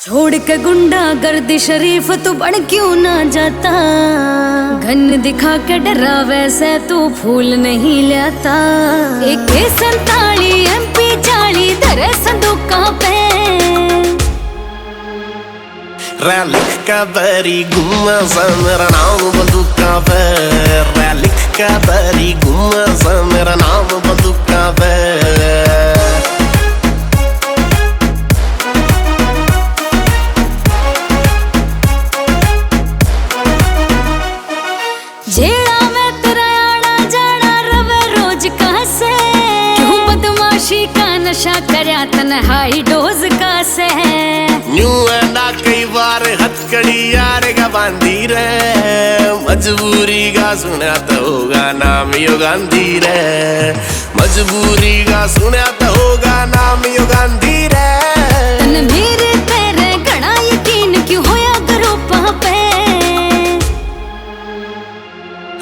छोड़ के गुंडा गर्दी शरीफ, तू बन क्यों ना जाता? घन दिखा के डरा वैसे तू फूल नहीं लाता। एक संताली एमपी चाली धरे संदूका पे। रैलिक का बरी गुम्मा सा मेरा नाम बंदूका पे रैलिक का बरी गुम्मा सा मेरा मैं तेरा आना जाना रवे रोज क्यों बदमाशी का नशा करया तन्हाई डोज का से न्यू कई बार हथकड़ी यार का बांधी रे। मजबूरी का सुना तो होगा नाम यो गांधी रे। मजबूरी का सुना तो होगा नाम यो गांधी रे।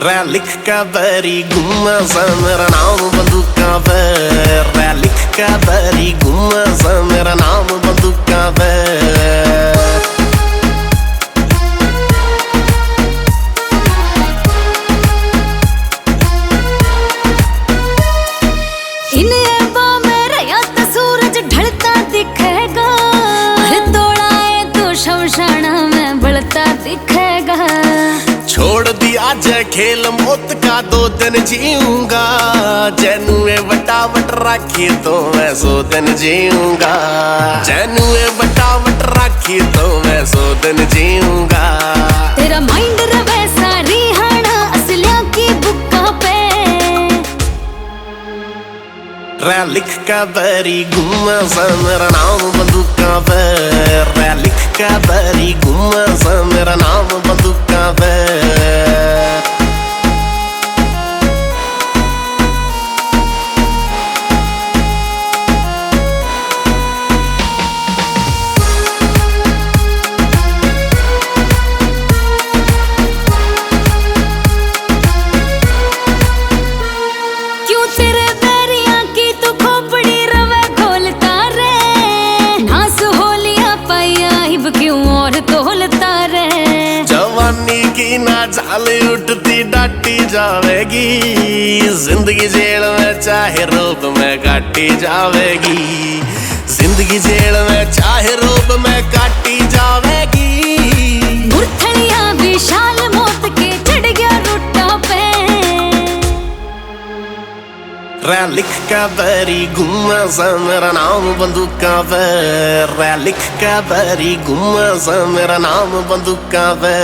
रैलिक का बरी गुम्मा सा मेरा नाम बंदूका पे रैलिक का बरी गुम्मा सा मेरा नाम बंदूका में रया तो सूरज ढलता दिखेगा। तोड़ा है तो शमशाना में बढ़ता दिखेगा। छोड़ दिया जय खेल मौत का दो दिन जीऊँगा। जैनुए वटावट राखी तो मैं सो दिन जीऊँगा। जैनुए वटावट राखी तो मैं सो दिन जीऊँगा। तेरा माइंड रवे सारी हाना असलिया की बुक्का पे। रैलिक का बरी गुम्मा सा मेरा नाम बंदूका पे। रैलिक का बरी गुम्मा सा मेरा नाम जवानी की ना चाल उठती, डाटी जावेगी। ज़िंदगी जेल में चाहे रूप में काटी जावेगी। ज़िंदगी जेल में चाहे रूप में रैलिक का बरी गुम्मा सा मेरा नाम बंदूका पे रैलिक का बरी गुम्मा सा मेरा नाम बंदूका पे